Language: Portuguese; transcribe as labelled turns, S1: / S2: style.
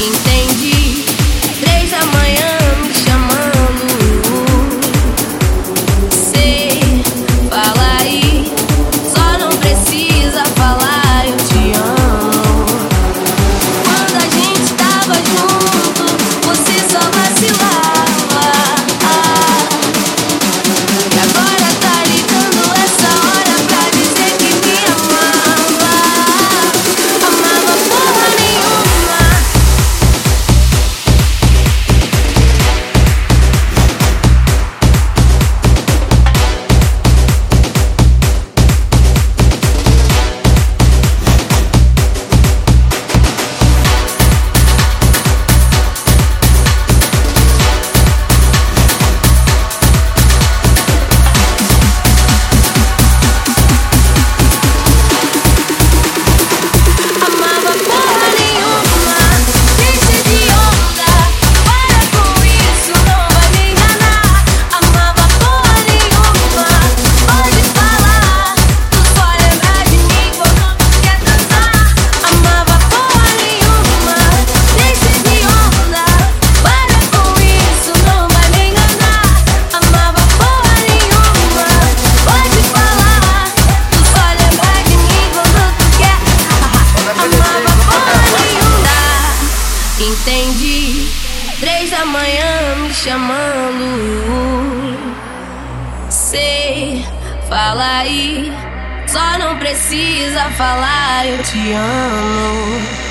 S1: Intenso. Três da manhã me chamando. Sei, fala aí. Só não precisa falar, eu te amo.